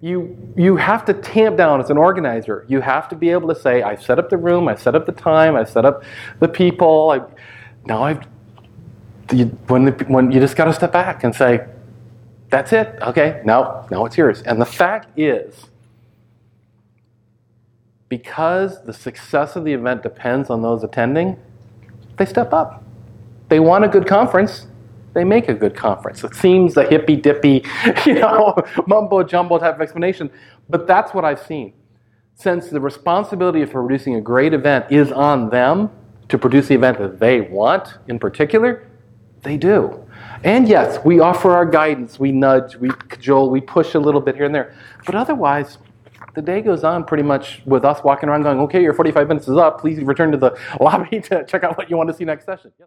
you you have to tamp down as an organizer. You have to be able to say, I set up the room, I set up the time, I set up the people. I, now I've you, when the, when you just got to step back and say, that's it. Okay, now now it's yours. And the fact is, because the success of the event depends on those attending, they step up. They want a good conference they make a good conference. It seems a hippy dippy, you know, mumbo jumbo type of explanation, but that's what I've seen. Since the responsibility for producing a great event is on them to produce the event that they want in particular, they do. And yes, we offer our guidance, we nudge, we cajole, we push a little bit here and there. But otherwise, the day goes on pretty much with us walking around going, okay, your 45 minutes is up. Please return to the lobby to check out what you want to see next session.